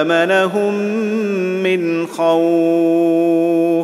آمنهم من خوف.